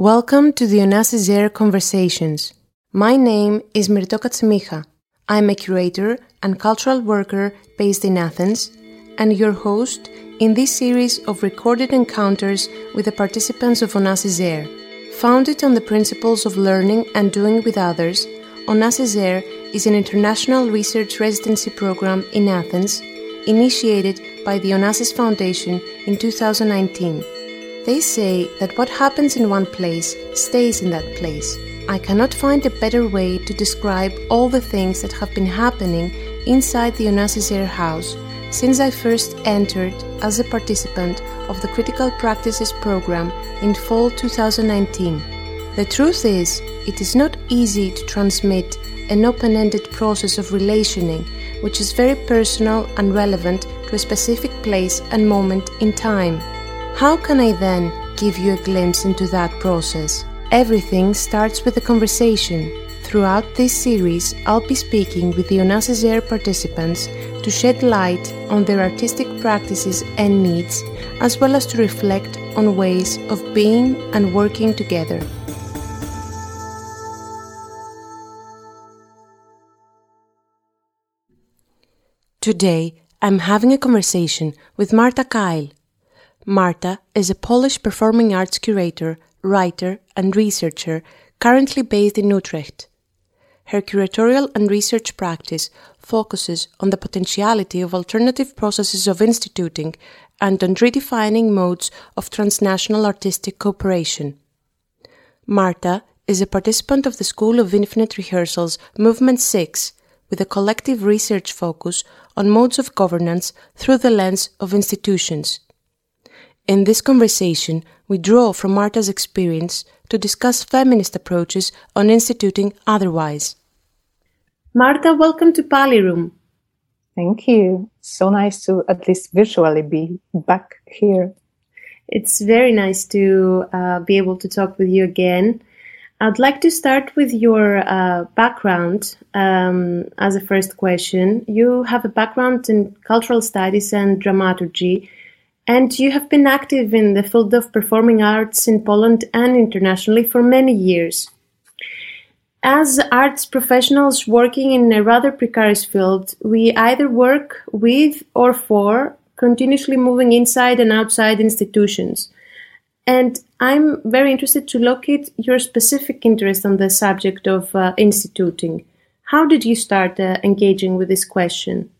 Welcome to the Onassis AiR Conversations. My name is Mirto Katsimicha. I'm a curator and cultural worker based in Athens and your host in this series of recorded encounters with the participants of Onassis AiR. Founded on the principles of learning and doing with others, Onassis AiR is an international research residency program in Athens initiated by the Onassis Foundation in 2019. They say that what happens in one place stays in that place. I cannot find a better way to describe all the things that have been happening inside the Onassis House since I first entered as a participant of the Critical Practices program in fall 2019. The truth is, it is not easy to transmit an open ended process of relationing which is very personal and relevant to a specific place and moment in time. How can I then give you a glimpse into that process? Everything starts with a conversation. Throughout this series, I'll be speaking with the Onassis AiR participants to shed light on their artistic practices and needs, as well as to reflect on ways of being and working together. Today, I'm having a conversation with Marta Keil, Marta is a Polish performing arts curator, writer, and researcher currently based in Utrecht. Her curatorial and research practice focuses on the potentiality of alternative processes of instituting and on redefining modes of transnational artistic cooperation. Marta is a participant of the School of Infinite Rehearsals Movement 6 with a collective research focus on modes of governance through the lens of institutions. In this conversation, we draw from Marta's experience to discuss feminist approaches on instituting otherwise. Marta, welcome to Pali Room. Thank you. So nice to at least visually be back here. It's very nice to uh, be able to talk with you again. I'd like to start with your uh, background um, as a first question. You have a background in cultural studies and dramaturgy and you have been active in the field of performing arts in Poland and internationally for many years. As arts professionals working in a rather precarious field, we either work with or for continuously moving inside and outside institutions. And I'm very interested to locate your specific interest on the subject of uh, instituting. How did you start uh, engaging with this question?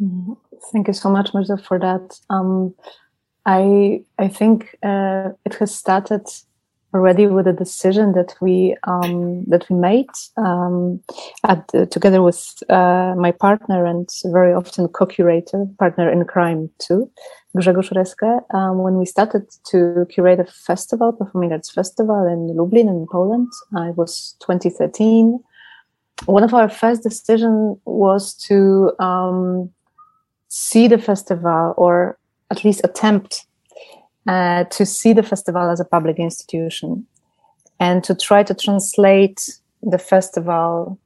Mm-hmm. Thank you so much, Mirto, for that. Um, I I think uh, it has started already with a decision that we um, that we made um, at, together with uh, my partner and very often co-curator, partner in crime too, Grzegorz Reske, um, when we started to curate a festival, performing arts festival in Lublin in Poland. Uh, it was 2013. One of our first decision was to um, see the festival or at least attempt uh, to see the festival as a public institution and to try to translate the festival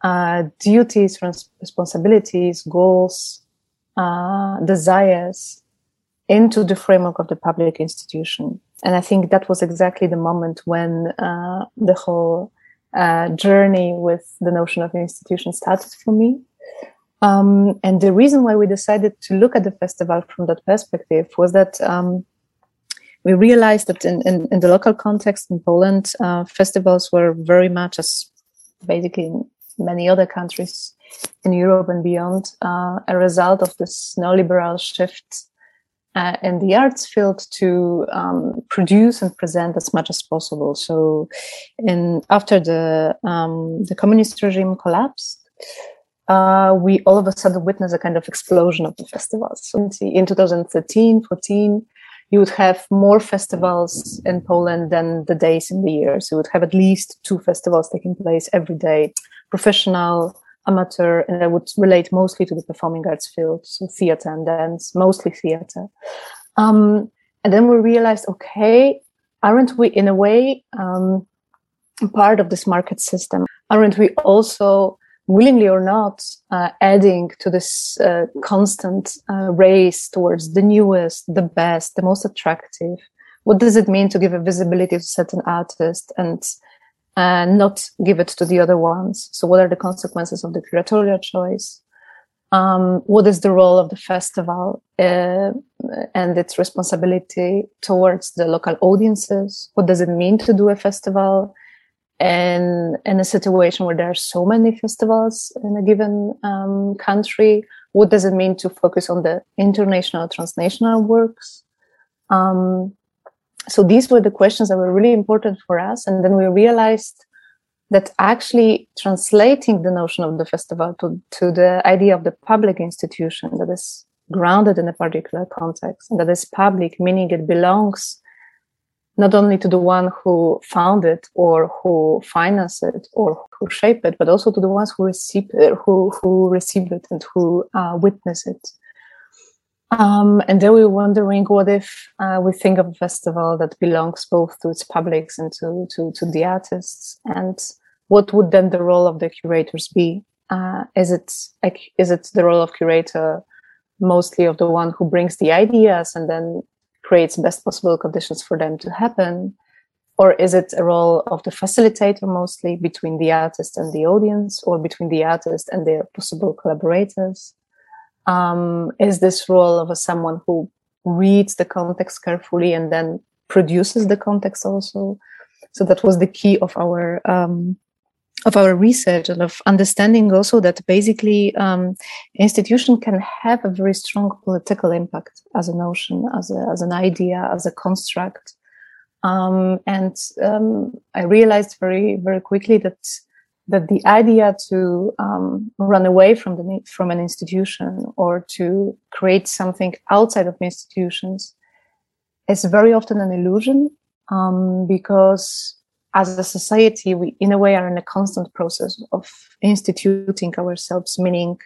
uh, duties, responsibilities, goals, uh, desires into the framework of the public institution. And I think that was exactly the moment when uh, the whole uh, journey with the notion of an institution started for me. Um, and the reason why we decided to look at the festival from that perspective was that um, we realized that in, in, in, the local context in Poland, uh, festivals were very much as basically in many other countries in Europe and beyond, uh, a result of this neoliberal shift uh, in the arts field to um, produce and present as much as possible. So, in after the um, the communist regime collapsed, uh, we all of a sudden witness a kind of explosion of the festivals. So in 2013, 14, you would have more festivals in Poland than the days in the year. So you would have at least two festivals taking place every day, professional, amateur, and I would relate mostly to the performing arts field, so theater and dance, mostly theater. Um, and then we realized, okay, aren't we in a way um, part of this market system? Aren't we also willingly or not, uh, adding to this uh, constant uh, race towards the newest, the best, the most attractive, what does it mean to give a visibility to certain artists and uh, not give it to the other ones? So what are the consequences of the curatorial choice? Um, what is the role of the festival uh, and its responsibility towards the local audiences? What does it mean to do a festival? And in a situation where there are so many festivals in a given um, country, what does it mean to focus on the international, transnational works? Um, so these were the questions that were really important for us. And then we realized that actually translating the notion of the festival to, to the idea of the public institution that is grounded in a particular context and that is public, meaning it belongs not only to the one who found it or who financed it or who shaped it, but also to the ones who receive it, who who receive it and who uh, witness it. Um, and then we were wondering what if uh, we think of a festival that belongs both to its publics and to, to, to the artists, and what would then the role of the curators be? Uh, is it is it the role of curator mostly of the one who brings the ideas and then creates best possible conditions for them to happen? Or is it a role of the facilitator mostly between the artist and the audience or between the artist and their possible collaborators? Um, is this role of a, someone who reads the context carefully and then produces the context also? So that was the key of our um, of our research and of understanding also that basically um, institution can have a very strong political impact as a notion, as, a, as an idea, as a construct. Um, and um, I realized very, very quickly that that the idea to um, run away from the from an institution or to create something outside of institutions is very often an illusion um, because as a society, we, in a way, are in a constant process of instituting ourselves, meaning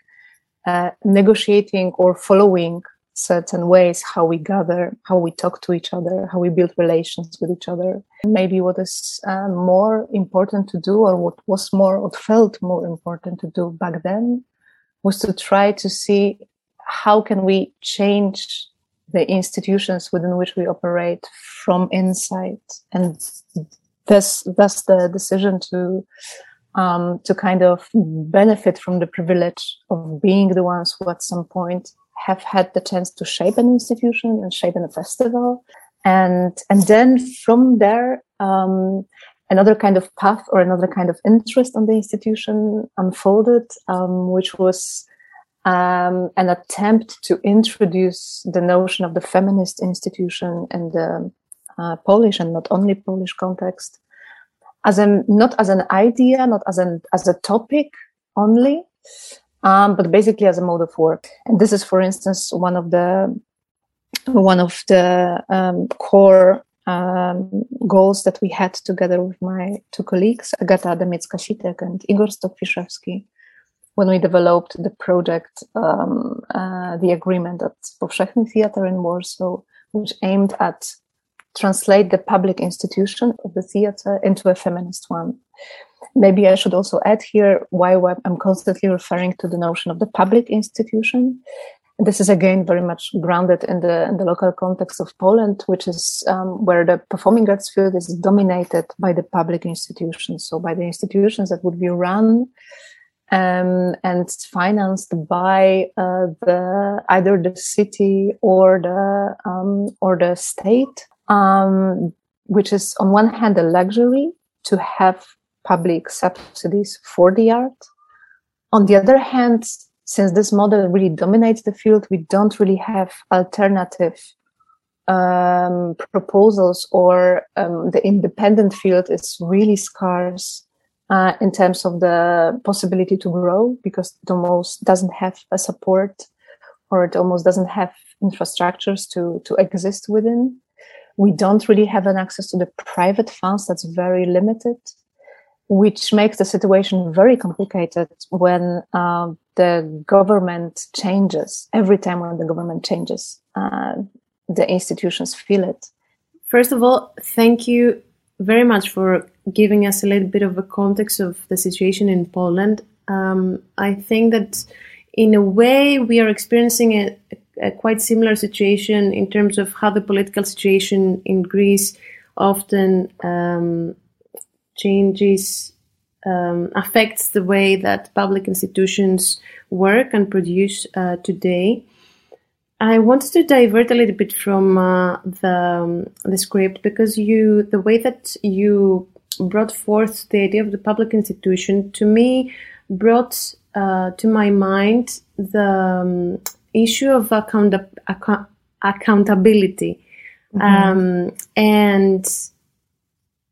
uh, negotiating or following certain ways how we gather, how we talk to each other, how we build relations with each other. Maybe what is uh, more important to do, or what was more, what felt more important to do back then, was to try to see how can we change the institutions within which we operate from inside and thus thus the decision to um, to kind of benefit from the privilege of being the ones who at some point have had the chance to shape an institution and shape a festival. And and then from there um, another kind of path or another kind of interest on the institution unfolded um, which was um, an attempt to introduce the notion of the feminist institution and the Polish and not only Polish context, as a not as an idea, not as an as a topic only, um, but basically as a mode of work. And this is, for instance, one of the one of the um, core um, goals that we had together with my two colleagues, Agata Adamiecka-Sitek and Igor Stokfiszewski, when we developed the project, um, uh, the agreement at Powszechny Theatre in Warsaw, which aimed at translate the public institution of the theater into a feminist one. Maybe I should also add here why I'm constantly referring to the notion of the public institution. This is again very much grounded in the in the local context of Poland, which is um, where the performing arts field is dominated by the public institutions, so by the institutions that would be run um, and financed by uh, the either the city or the um, or the state um, which is on one hand a luxury to have public subsidies for the art. On the other hand, since this model really dominates the field, we don't really have alternative um, proposals or um, the independent field is really scarce uh, in terms of the possibility to grow because it almost doesn't have a support or it almost doesn't have infrastructures to, to exist within we don't really have an access to the private funds that's very limited which makes the situation very complicated when uh, the government changes. Every time when the government changes uh, the institutions feel it. First of all thank you very much for giving us a little bit of a context of the situation in poland. Um, i think that in a way we are experiencing a, a quite similar situation in terms of how the political situation in Greece often um, changes, um, affects the way that public institutions work and produce uh, today. I wanted to divert a little bit from uh, the um, the script because you the way that you brought forth the idea of the public institution to me brought uh, to my mind the um, issue of account- account- accountability. Mm-hmm. Um, and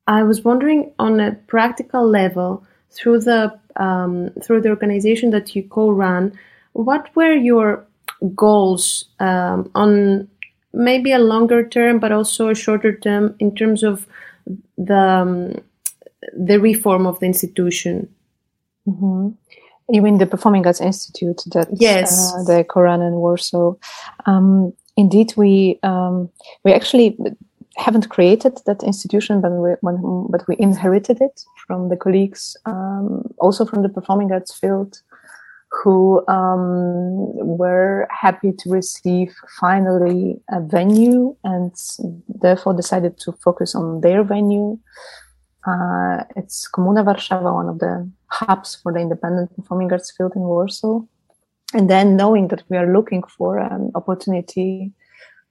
I was wondering on a practical level through the um, through the organization that you co-run, what were your goals um, on maybe a longer term, but also a shorter term in terms of the um, the reform of the institution? Mm-hmm. You mean the Performing Arts Institute that yes, uh, the Koran in Warsaw? Um, indeed, we um, we actually haven't created that institution, but we when, but we inherited it from the colleagues, um, also from the performing arts field, who um, were happy to receive finally a venue and therefore decided to focus on their venue uh, it's Komuna Warszawa, one of the hubs for the independent performing arts field in Warsaw. And then knowing that we are looking for an opportunity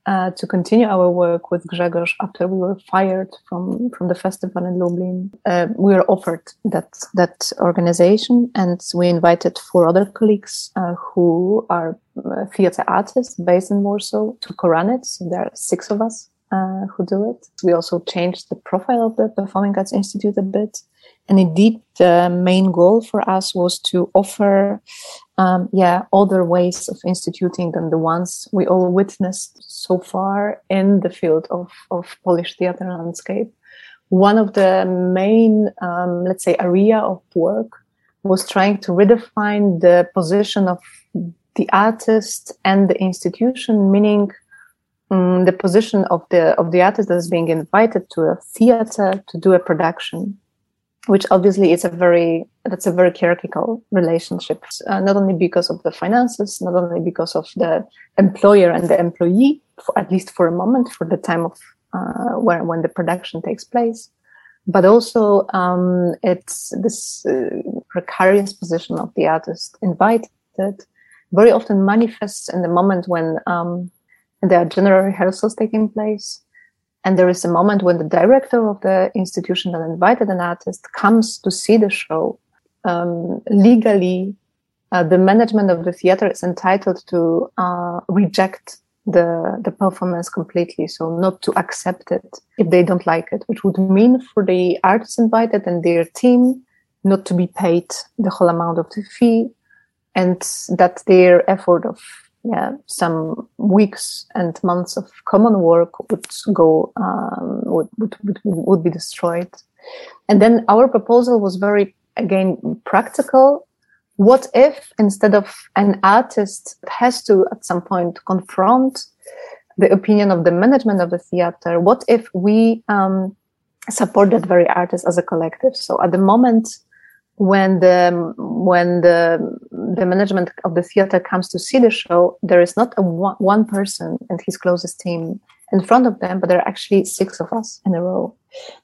uh, to continue our work with Grzegorz after we were fired from, from the festival in Lublin, uh, we were offered that that organization, and we invited four other colleagues uh, who are uh, theater artists based in Warsaw to co-run it. So there are six of us uh, who do it. We also changed the profile of the Performing Arts Institute a bit. And indeed, the main goal for us was to offer, um, yeah, other ways of instituting than the ones we all witnessed so far in the field of, of Polish theater landscape. One of the main, um, let's say, area of work was trying to redefine the position of the artist and the institution, meaning um, the position of the of the artist that's being invited to a theater to do a production which obviously is a very that's a very hierarchical relationship. Uh, not only because of the finances not only because of the employer and the employee for, at least for a moment for the time of uh, when when the production takes place but also um, it's this uh, precarious position of the artist invited. Very often manifests in the moment when um, there are general rehearsals taking place. And there is a moment when the director of the institution that invited an artist comes to see the show. Um, legally, uh, the management of the theater is entitled to uh, reject the the performance completely, so not to accept it if they don't like it, which would mean for the artists invited and their team not to be paid the whole amount of the fee, and that their effort of yeah, some weeks and months of common work would go um, would, would, would, would be destroyed. And then our proposal was very again practical. What if instead of an artist has to at some point confront the opinion of the management of the theater, what if we um, support that very artist as a collective? So at the moment, when the when the the management of the theater comes to see the show, there is not a one, one person and his closest team in front of them, but there are actually six of us in a row.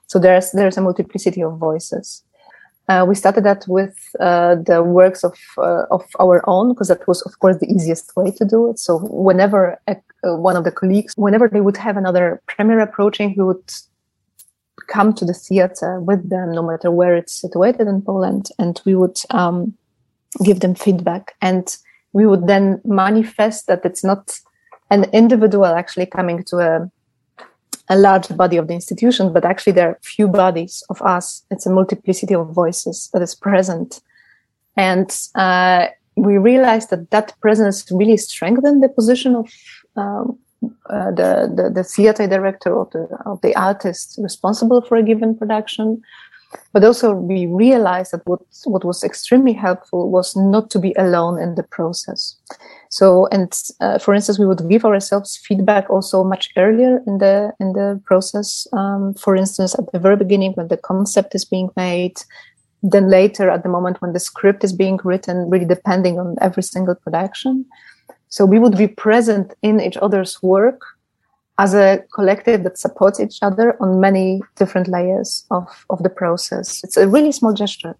So there's there's a multiplicity of voices. Uh, we started that with uh, the works of uh, of our own because that was of course the easiest way to do it. So whenever a, uh, one of the colleagues, whenever they would have another premiere approaching, we would come to the theater with them, no matter where it's situated in Poland, and we would um, give them feedback. And we would then manifest that it's not an individual actually coming to a a large body of the institution, but actually there are few bodies of us. It's a multiplicity of voices that is present. And uh, we realized that that presence really strengthened the position of um, uh, the, the, the theater director of the of the artist responsible for a given production. But also, we realized that what what was extremely helpful was not to be alone in the process. So, and uh, for instance, we would give ourselves feedback also much earlier in the in the process. Um, for instance, at the very beginning when the concept is being made, then later at the moment when the script is being written, really depending on every single production. So we would be present in each other's work as a collective that supports each other on many different layers of, of the process. It's a really small gesture.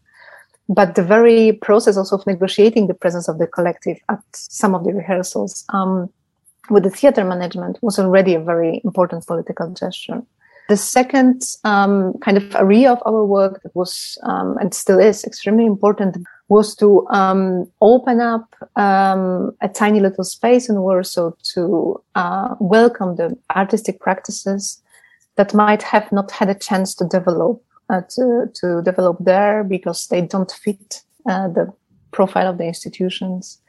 But the very process also of negotiating the presence of the collective at some of the rehearsals um, with the theater management was already a very important political gesture. The second um, kind of area of our work that was um, and still is extremely important was to um, open up um, a tiny little space in Warsaw to uh, welcome the artistic practices that might have not had a chance to develop uh, to, to develop there because they don't fit uh, the profile of the institutions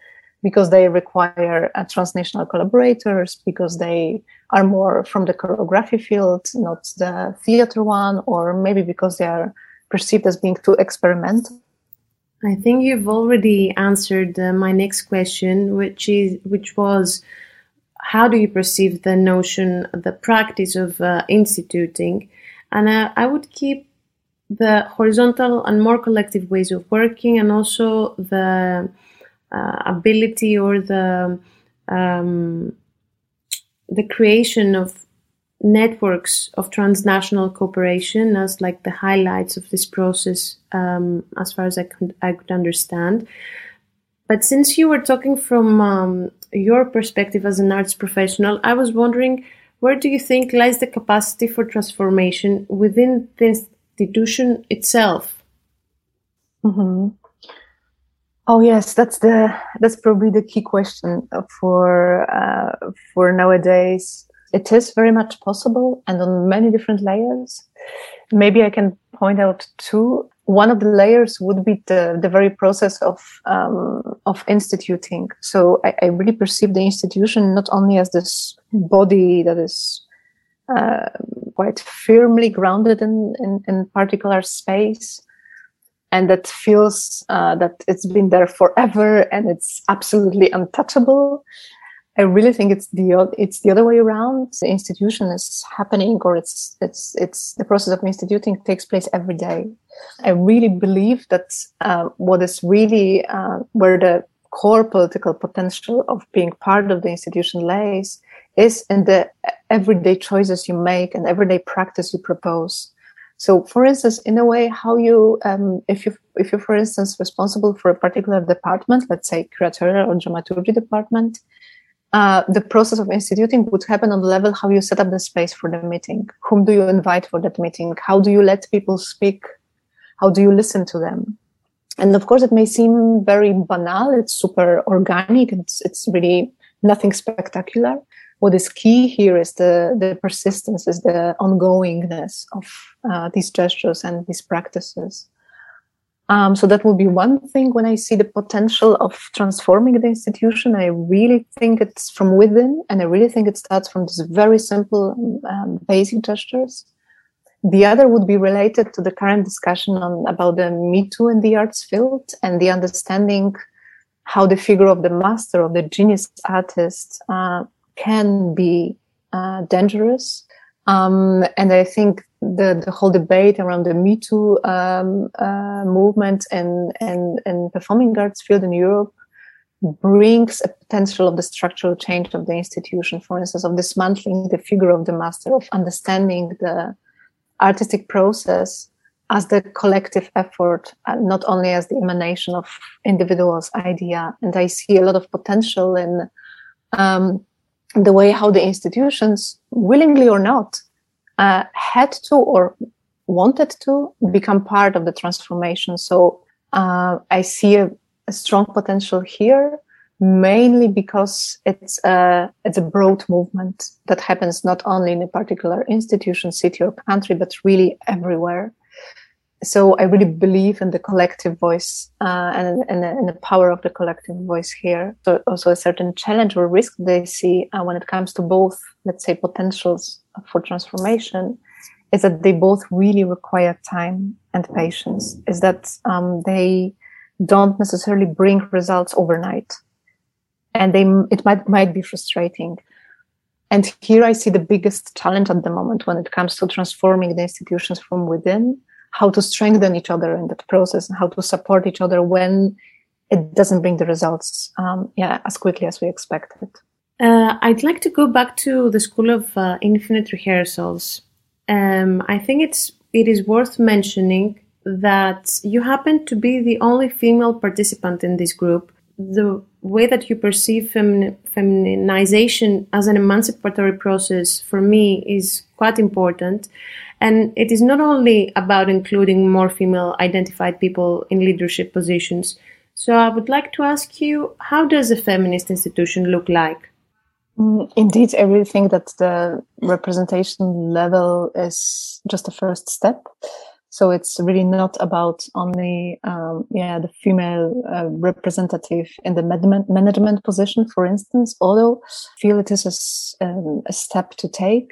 because they require uh, transnational collaborators, because they are more from the choreography field, not the theater one, or maybe because they are perceived as being too experimental. I think you've already answered uh, my next question, which is which was how do you perceive the notion, the practice of uh, instituting? And uh, I would keep the horizontal and more collective ways of working, and also the uh, ability or the um, the creation of networks of transnational cooperation as like the highlights of this process um, as far as I could, I could understand. But since you were talking from um, your perspective as an arts professional, I was wondering where do you think lies the capacity for transformation within the institution itself? Mm-hmm. Oh yes, that's the that's probably the key question for uh, for nowadays. It is very much possible, and on many different layers. Maybe I can point out two. One of the layers would be the the very process of um, of instituting. So I, I, really perceive the institution not only as this body that is uh, quite firmly grounded in, in in particular space and that feels uh, that it's been there forever and it's absolutely untouchable. I really think it's the it's the other way around. The institution is happening, or it's it's it's the process of instituting takes place every day. I really believe that uh, what is really uh, where the core political potential of being part of the institution lays is in the everyday choices you make and everyday practice you propose. So, for instance, in a way, how you, um, if you, if you're, for instance, responsible for a particular department, let's say curatorial or dramaturgy department, uh, the process of instituting would happen on the level how you set up the space for the meeting. Whom do you invite for that meeting? How do you let people speak? How do you listen to them? And of course, it may seem very banal. It's super organic. It's, it's really nothing spectacular what is key here is the, the persistence, is the ongoingness of uh, these gestures and these practices. Um, so that will be one thing when I see the potential of transforming the institution. I really think it's from within, and I really think it starts from these very simple, um, basic gestures. The other would be related to the current discussion on about the Me Too in the arts field and the understanding how the figure of the master, of the genius artist, uh, can be uh, dangerous. Um, and I think the, the whole debate around the Me Too um, uh, movement and, and, and performing arts field in Europe brings a potential of the structural change of the institution, for instance, of dismantling the figure of the master, of understanding the artistic process as the collective effort, not only as the emanation of individuals' idea. And I see a lot of potential in um, the way how the institutions, willingly or not, uh, had to or wanted to become part of the transformation. So uh, I see a, a, strong potential here, mainly because it's a it's a broad movement that happens not only in a particular institution, city, or country, but really everywhere so I really believe in the collective voice uh, and, and, and, the power of the collective voice here. So also a certain challenge or risk they see uh, when it comes to both, let's say, potentials for transformation, is that they both really require time and patience. Is that um, they don't necessarily bring results overnight, and they it might might be frustrating. And here I see the biggest challenge at the moment when it comes to transforming the institutions from within how to strengthen each other in that process and how to support each other when it doesn't bring the results, um, yeah, as quickly as we expected. Uh, I'd like to go back to the School of uh, Infinite Rehearsals. Um, I think it's it is worth mentioning that you happen to be the only female participant in this group. The way that you perceive femi- feminization as an emancipatory process for me is quite important. And it is not only about including more female identified people in leadership positions. So I would like to ask you how does a feminist institution look like? Mm, indeed, I really think that the representation level is just a first step. So it's really not about only, um, yeah, the female uh, representative in the management, management position, for instance, although I feel it is a, um, a step to take.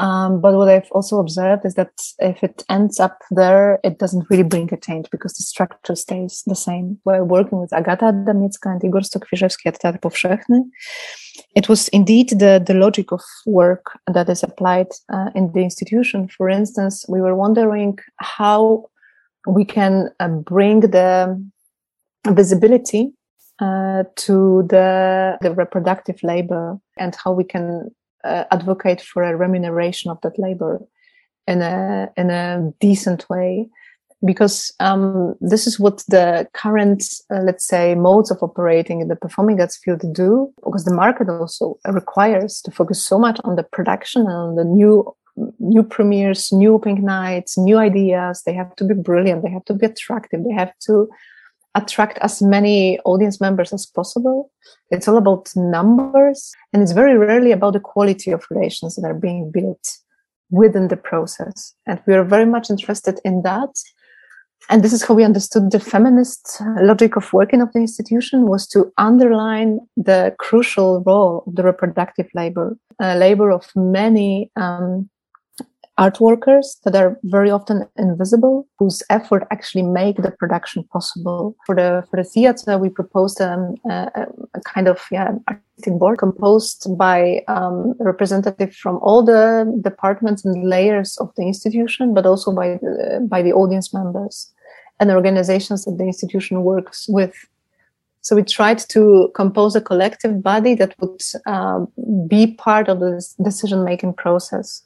Um, but what I've also observed is that if it ends up there, it doesn't really bring a change because the structure stays the same. We're working with Agata Adamiecka and Igor Stokfiszewski at Teatr Powszechny. It was indeed the, the logic of work that is applied uh, in the institution. For instance, we were wondering how we can uh, bring the visibility uh, to the, the reproductive labor and how we can uh, advocate for a remuneration of that labor in a in a decent way. Because um, this is what the current uh, let's say modes of operating in the performing arts field do because the market also requires to focus so much on the production and on the new new premieres new opening nights new ideas. They have to be brilliant. They have to be attractive. They have to attract as many audience members as possible. It's all about numbers, and it's very rarely about the quality of relations that are being built within the process. And we are very much interested in that. And this is how we understood the feminist logic of working of the institution was to underline the crucial role of the reproductive labor, uh, labor of many um, art workers that are very often invisible, whose effort actually make the production possible. For the for the theater, we proposed um, a, a, kind of yeah artistic board composed by um, a representative from all the departments and layers of the institution, but also by the, by the audience members and organizations that the institution works with. So we tried to compose a collective body that would uh, be part of the decision making process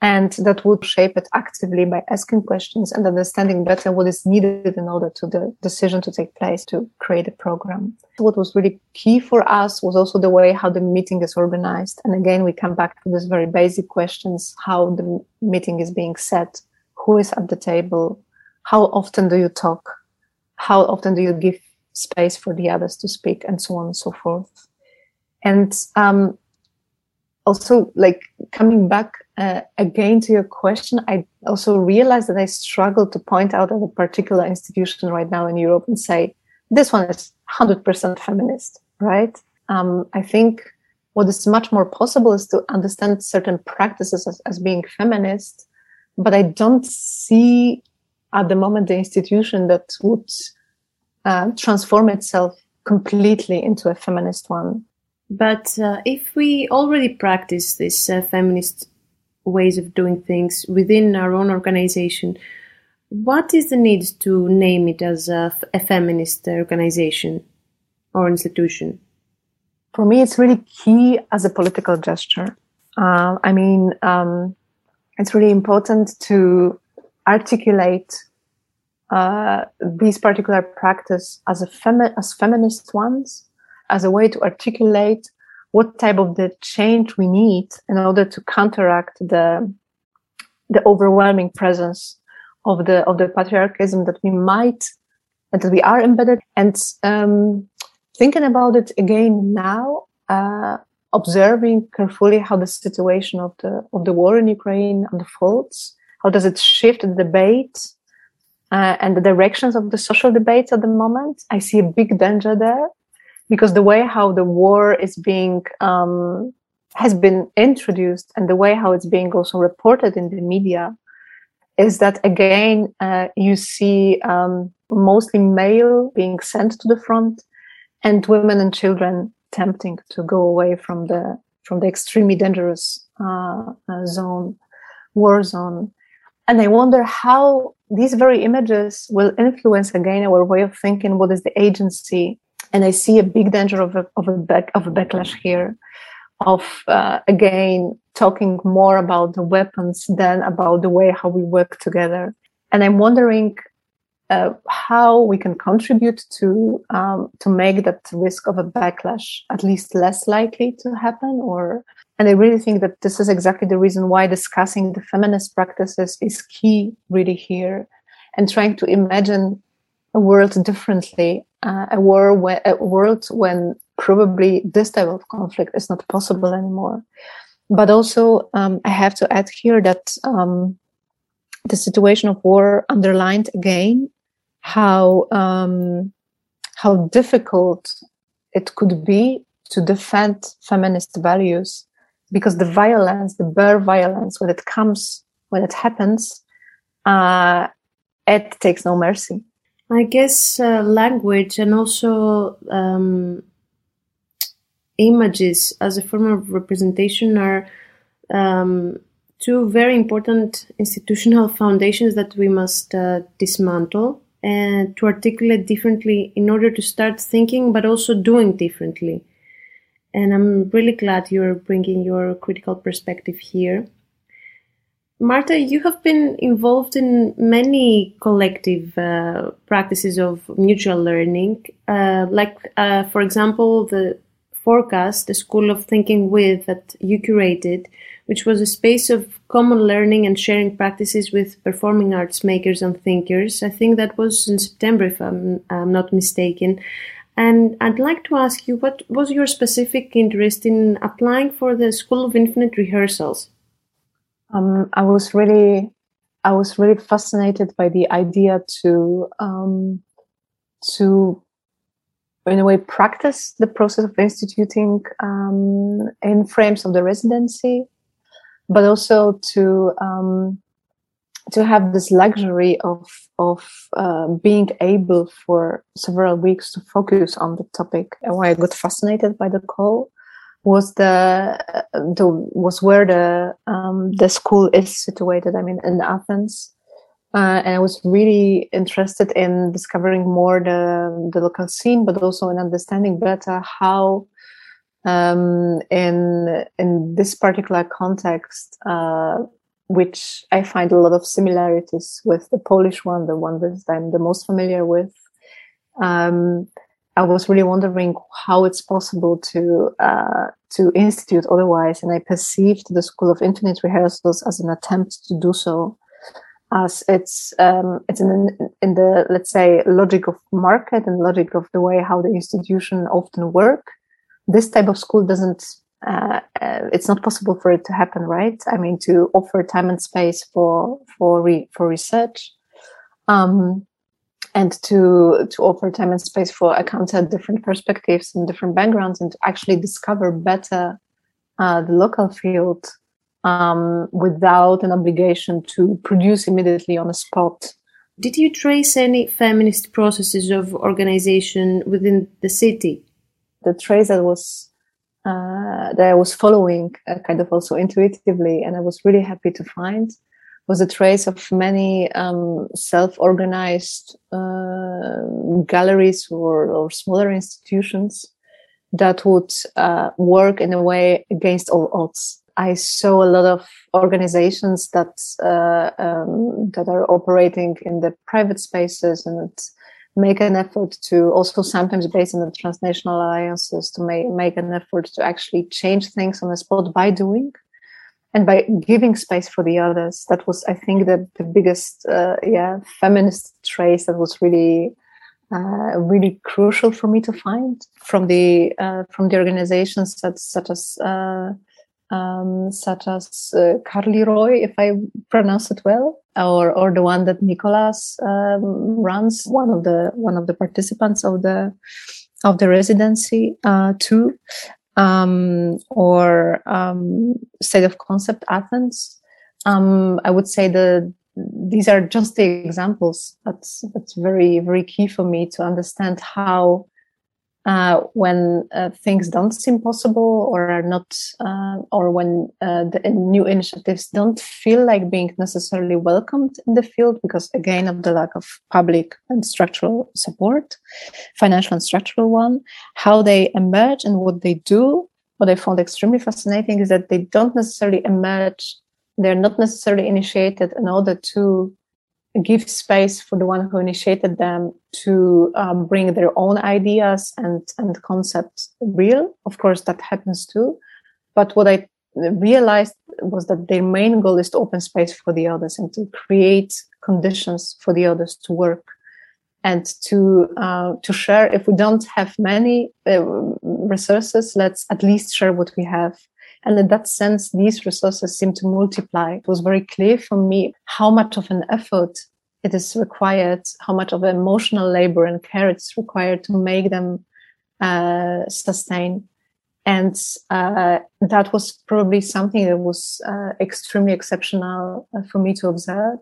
and that would shape it actively by asking questions and understanding better what is needed in order to the decision to take place to create a program. What was really key for us was also the way how the meeting is organized. And again, we come back to these very basic questions, how the meeting is being set, who is at the table, how often do you talk, how often do you give space for the others to speak, and so on and so forth. And um, also, like coming back uh, again to your question, I also realized that I struggle to point out at a particular institution right now in Europe and say, this one is 100% feminist, right? Um, I think what is much more possible is to understand certain practices as, as being feminist, but I don't see at the moment the institution that would uh, transform itself completely into a feminist one. But uh, if we already practice these uh, feminist ways of doing things within our own organization. What is the need to name it as a, a feminist organization or institution? For me, it's really key as a political gesture. Uh, I mean, um, it's really important to articulate uh, these particular practice as femi- as feminist ones, as a way to articulate what type of the change we need in order to counteract the the overwhelming presence of the of the patriarchism that we might that we are embedded. And um, thinking about it again now uh, observing carefully how the situation of the of the war in ukraine unfolds how does it shift the debate uh, and the directions of the social debates at the moment i see a big danger there because the way how the war is being um, has been introduced and the way how it's being also reported in the media is that again uh, you see um, mostly male being sent to the front and women and children tempting to go away from the from the extremely dangerous uh, uh, zone war zone and i wonder how these very images will influence again our way of thinking. What is the agency? And I see a big danger of a, of a back of a backlash here, of uh, again talking more about the weapons than about the way how we work together. And I'm wondering uh, how we can contribute to um, to make that risk of a backlash at least less likely to happen or and i really think that this is exactly the reason why discussing the feminist practices is key really here and trying to imagine a world differently uh, a, world where, a world when probably this type of conflict is not possible anymore but also um, i have to add here that um, the situation of war underlined again how um, how difficult it could be to defend feminist values because the violence, the bare violence, when it comes, when it happens, uh, it takes no mercy. I guess uh, language and also um, images as a form of representation are um, two very important institutional foundations that we must uh, dismantle and to articulate differently in order to start thinking but also doing differently. And I'm really glad you're bringing your critical perspective here. Marta, you have been involved in many collective uh, practices of mutual learning, uh, like, uh, for example, the Forecast, the School of Thinking With that you curated, which was a space of common learning and sharing practices with performing arts makers and thinkers. I think that was in September, if I'm, I'm not mistaken. And I'd like to ask you, what was your specific interest in applying for the School of Infinite Rehearsals? Um, I was really, I was really fascinated by the idea to, um, to, in a way, practice the process of instituting um, in frames of the residency but also to um, to have this luxury of of uh, being able for several weeks to focus on the topic. And why I got fascinated by the call was the, the was where the um, the school is situated. I mean, in Athens. Uh, and I was really interested in discovering more the the local scene, but also in understanding better how um, in in this particular context, uh, which I find a lot of similarities with the Polish one, the one that I'm the most familiar with. Um, I was really wondering how it's possible to uh, to institute otherwise, and I perceived the School of Infinite Rehearsals as an attempt to do so, as it's um, it's in in the let's say logic of market and logic of the way how the institution often work. This type of school doesn't uh, uh, it's not possible for it to happen right? I mean to offer time and space for for re, for research. Um, and to to offer time and space for accounts at different perspectives and different backgrounds and to actually discover better uh, the local field um, without an obligation to produce immediately on the spot. Did you trace any feminist processes of organization within the city? The trace that was uh, that I was following uh, kind of also intuitively, and I was really happy to find was a trace of many um, self-organized uh, galleries or, or, smaller institutions that would uh, work in a way against all odds. I saw a lot of organizations that uh, um, that are operating in the private spaces and make an effort to also sometimes based on the transnational alliances to make, make an effort to actually change things on the spot by doing and by giving space for the others that was i think the, the biggest uh, yeah feminist trace that was really uh, really crucial for me to find from the uh, from the organizations that, such as uh, um, such as uh, Carly Roy, if I pronounce it well, or or the one that Nicolas um, runs, one of the one of the participants of the of the residency uh, too, um, or um, State of Concept Athens. Um, I would say the these are just the examples. That's that's very very key for me to understand how uh, when uh, things don't seem possible or are not, uh, or when uh, the new initiatives don't feel like being necessarily welcomed in the field because, again, of the lack of public and structural support, financial and structural one, how they emerge and what they do. What I found extremely fascinating is that they don't necessarily emerge, they're not necessarily initiated in order to give space for the one who initiated them to um, bring their own ideas and and concepts real. Of course, that happens too. But what I realized was that their main goal is to open space for the others and to create conditions for the others to work and to uh, to share. If we don't have many uh, resources, let's at least share what we have and in that sense, these resources seem to multiply. It was very clear for me how much of an effort it is required, how much of emotional labor and care it's required to make them uh, sustain. And uh, that was probably something that was uh, extremely exceptional uh, for me to observe.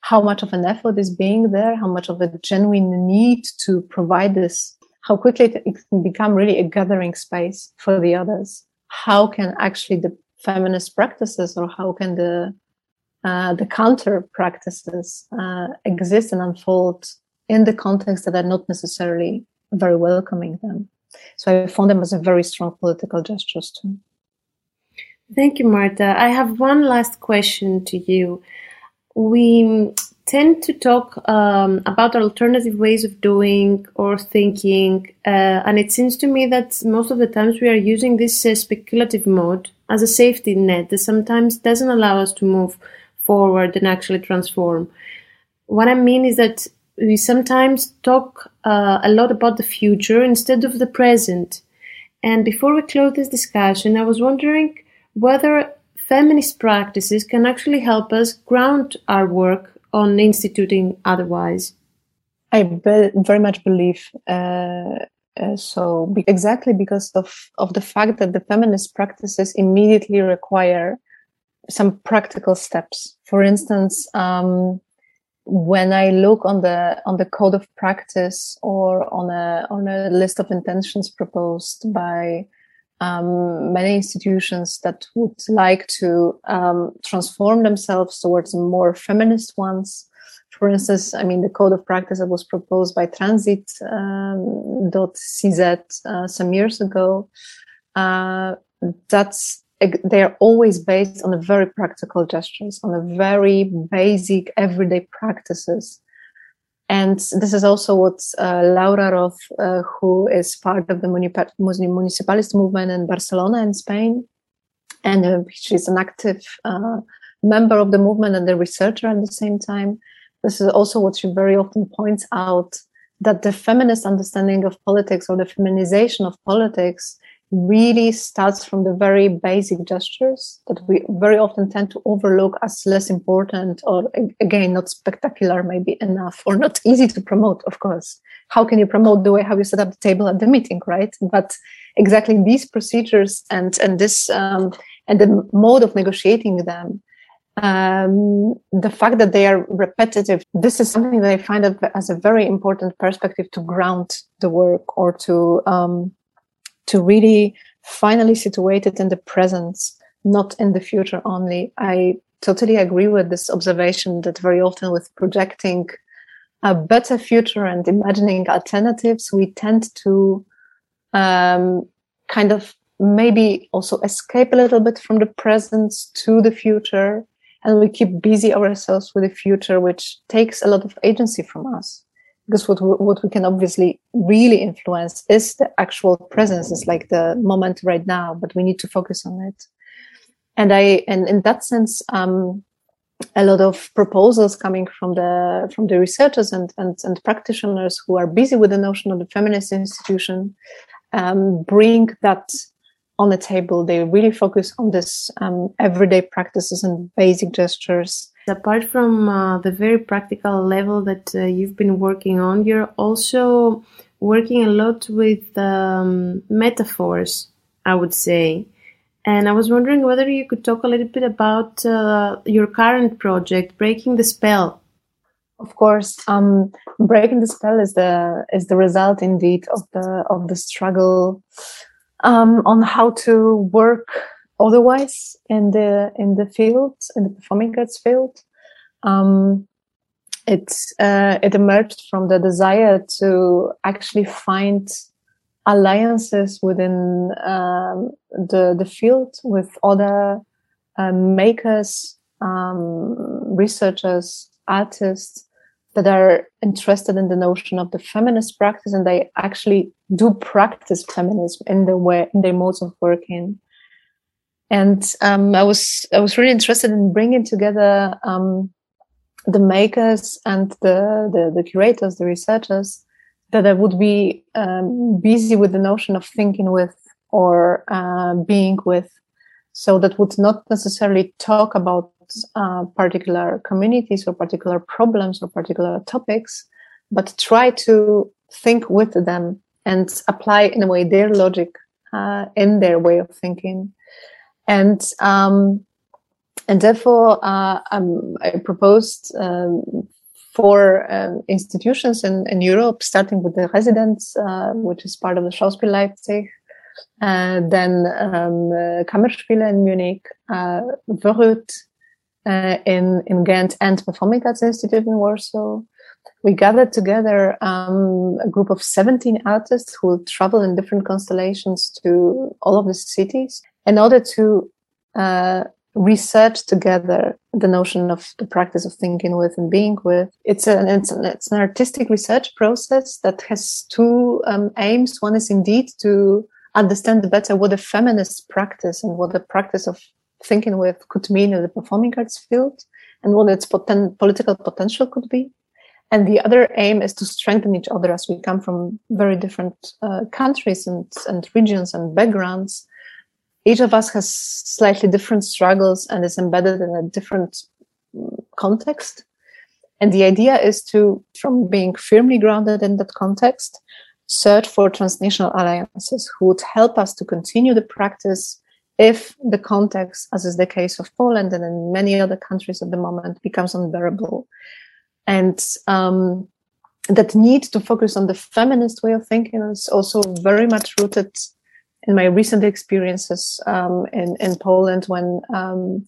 How much of an effort is being there, how much of a genuine need to provide this, how quickly it can become really a gathering space for the others how can actually the feminist practices or how can the uh, the counter practices uh, exist and unfold in the context that are not necessarily very welcoming them. So I found them as a very strong political gestures too. Thank you, Marta. I have one last question to you. We tend to talk um, about alternative ways of doing or thinking, uh, and it seems to me that most of the times we are using this uh, speculative mode as a safety net that sometimes doesn't allow us to move forward and actually transform. What I mean is that we sometimes talk uh, a lot about the future instead of the present. And before we close this discussion, I was wondering whether feminist practices can actually help us ground our work on instituting otherwise? I be- very much believe uh, uh, so, be- exactly because of, of the fact that the feminist practices immediately require some practical steps. For instance, um, when I look on the on the code of practice or on a on a list of intentions proposed by um, many institutions that would like to um, transform themselves towards more feminist ones. For instance, I mean, the code of practice that was proposed by Transit.cz um, uh, some years ago, uh, that's they're always based on a very practical gestures, on a very basic everyday practices and this is also what uh, Laura Roth, uh, who is part of the Muslim municipalist movement in Barcelona in Spain, and uh, she's an active uh, member of the movement and a researcher at the same time. This is also what she very often points out that the feminist understanding of politics or the feminization of politics really starts from the very basic gestures that we very often tend to overlook as less important or again not spectacular maybe enough or not easy to promote of course. How can you promote the way how you set up the table at the meeting right? But exactly these procedures and and this um, and the mode of negotiating them um, the fact that they are repetitive this is something that i find as a very important perspective to ground the work or to um, to really finally situate it in the present, not in the future only. I totally agree with this observation that very often with projecting a better future and imagining alternatives, we tend to um, kind of maybe also escape a little bit from the present to the future. And we keep busy ourselves with the future, which takes a lot of agency from us because what what we can obviously really influence is the actual presence is like the moment right now but we need to focus on it. And i and in that sense um, a lot of proposals coming from the from the researchers and, and and practitioners who are busy with the notion of the feminist institution um, bring that on the table. They really focus on this um, everyday practices and basic gestures apart from uh, the very practical level that uh, you've been working on, you're also working a lot with um, metaphors, I would say. And I was wondering whether you could talk a little bit about uh, your current project, Breaking the Spell. Of course, um, breaking the spell is the is the result indeed of the of the struggle um, on how to work otherwise in the in the field in the performing arts field. Um, it uh, it emerged from the desire to actually find alliances within um, the the field with other uh, makers, um, researchers, artists that are interested in the notion of the feminist practice and they actually do practice feminism in their way in their modes of working and um, i was i was really interested in bringing together um, the makers and the, the, the curators the researchers that i would be um, busy with the notion of thinking with or uh, being with so that would not necessarily talk about uh, particular communities or particular problems or particular topics, but try to think with them and apply in a way their logic uh, in their way of thinking. And um, and therefore, uh, um, I proposed um, four um, institutions in, in Europe, starting with the Residenz, uh, which is part of the Schauspiel Leipzig, uh, then um, uh, Kammerspiele in Munich, uh, in in Ghent and Performing Arts Institute in Warsaw. We gathered together um, a group of 17 artists who travel in different constellations to all of the cities in order to uh, research together the notion of the practice of thinking with and being with. It's an it's an, it's an artistic research process that has two um, aims. One is indeed to understand better what a feminist practice and what the practice of thinking with could mean in the performing arts field and what its poten- political potential could be. And the other aim is to strengthen each other as we come from very different uh, countries and, and regions and backgrounds. Each of us has slightly different struggles and is embedded in a different mm, context. And the idea is to, from being firmly grounded in that context, search for transnational alliances who would help us to continue the practice if the context, as is the case of Poland and in many other countries at the moment, becomes unbearable. And um, that need to focus on the feminist way of thinking is also very much rooted in my recent experiences um, in, in Poland when um,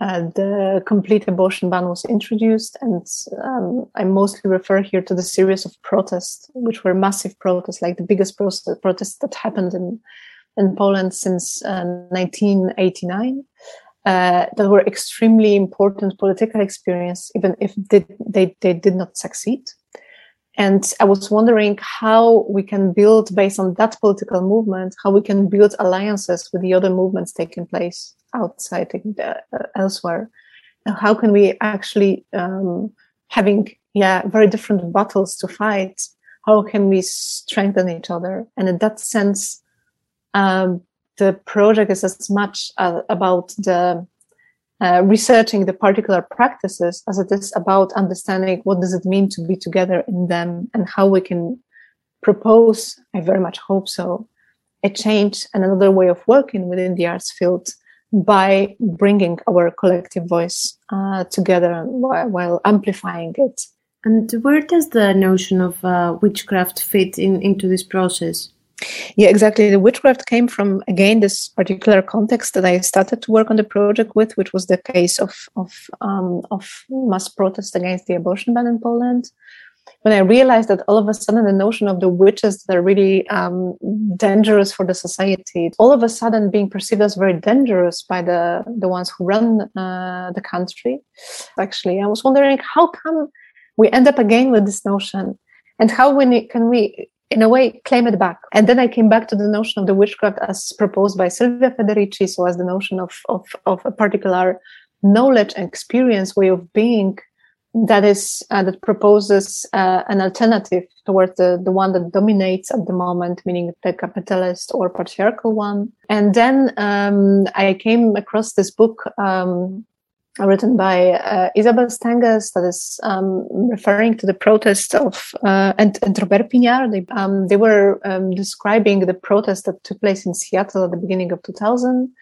uh, the complete abortion ban was introduced. And um, I mostly refer here to the series of protests, which were massive protests, like the biggest protest, protests that happened in in Poland since uh, 1989 uh, that were extremely important political experience, even if they, they did not succeed. And I was wondering how we can build, based on that political movement, how we can build alliances with the other movements taking place outside uh, elsewhere. And how can we actually, um, having yeah very different battles to fight, how can we strengthen each other? And in that sense, um, the project is as much uh, about the uh, researching the particular practices as it is about understanding what does it mean to be together in them and how we can propose i very much hope so a change and another way of working within the arts field by bringing our collective voice uh, together while, while, amplifying it. And where does the notion of uh, witchcraft fit in, into this process yeah, exactly. The witchcraft came from again this particular context that I started to work on the project with, which was the case of of um, of mass protest against the abortion ban in Poland. When I realized that all of a sudden the notion of the witches that are really um, dangerous for the society, all of a sudden being perceived as very dangerous by the the ones who run uh, the country. Actually, I was wondering how come we end up again with this notion, and how we, can we in a way claim it back. And then i came back to the notion of the witchcraft as proposed by silvia federici so as the notion of of, of a particular knowledge and experience way of being that is uh, that proposes uh, an alternative towards the, the one that dominates at the moment meaning the capitalist or patriarchal one. And then um, i came across this book um, written by uh, Isabelle Stengers that is um, referring to the protest of uh, and, and Robert Pignarre. They, um, they were um, describing the protest that took place in Seattle at the beginning of 2000,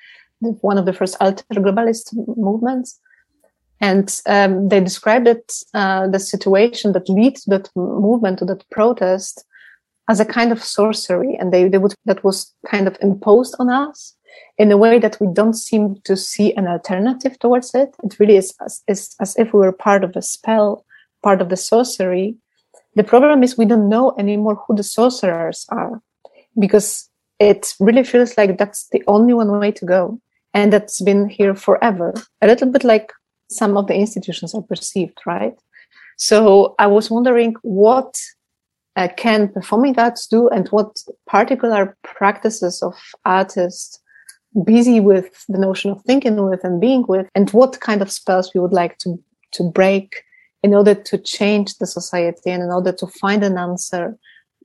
one of the first alter globalist movements. And um, they described it, uh, the situation that led to that movement, to that protest, as a kind of sorcery. And they, they would, that was kind of imposed on us in a way that we don't seem to see an alternative towards it. It really is as, is as if we were part of the spell, part of the sorcery. The problem is we don't know anymore who the sorcerers are because it really feels like that's the only one way to go. And that's been here forever. A little bit like some of the institutions are perceived, right? So I was wondering what uh, can performing arts do and what particular practices of artists busy with the notion of thinking with and being with and what kind of spells we would like to to break in order to change the society and in order to find an answer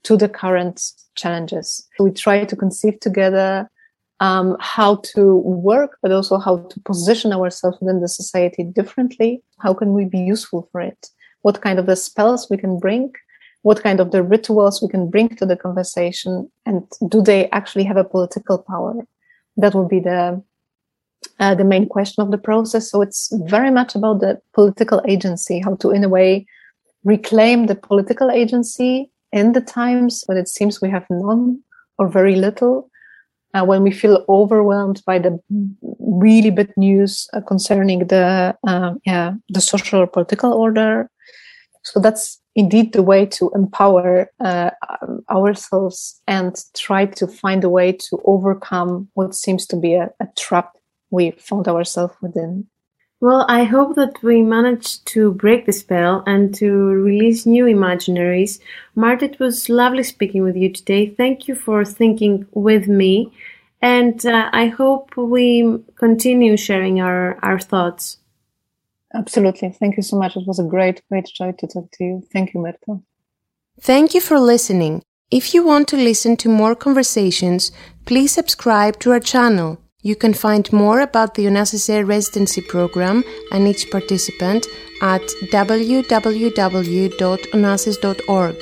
to the current challenges. We try to conceive together um, how to work but also how to position ourselves within the society differently. How can we be useful for it? What kind of the spells we can bring? What kind of the rituals we can bring to the conversation? And do they actually have a political power that will be the uh, the main question of the process. So it's very much about the political agency, how to, in a way, reclaim the political agency in the times when it seems we have none or very little, uh, when we feel overwhelmed by the really bad news uh, concerning the uh, yeah the social or political order. So that's indeed the way to empower uh, ourselves and try to find a way to overcome what seems to be a, a trap we found ourselves within. Well, I hope that we managed to break the spell and to release new imaginaries. Marta, it was lovely speaking with you today. Thank you for thinking with me. And uh, I hope we continue sharing our, our thoughts. Absolutely. Thank you so much. It was a great, great joy to talk to you. Thank you, Mirto. Thank you for listening. If you want to listen to more conversations, please subscribe to our channel. You can find more about the Air residency program and each participant at www.onassis.org.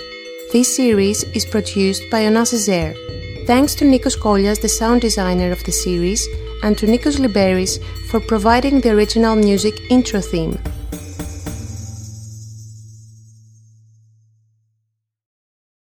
This series is produced by Air. Thanks to Nikos Kolias, the sound designer of the series, and to Nikos Liberis for providing the original music intro theme.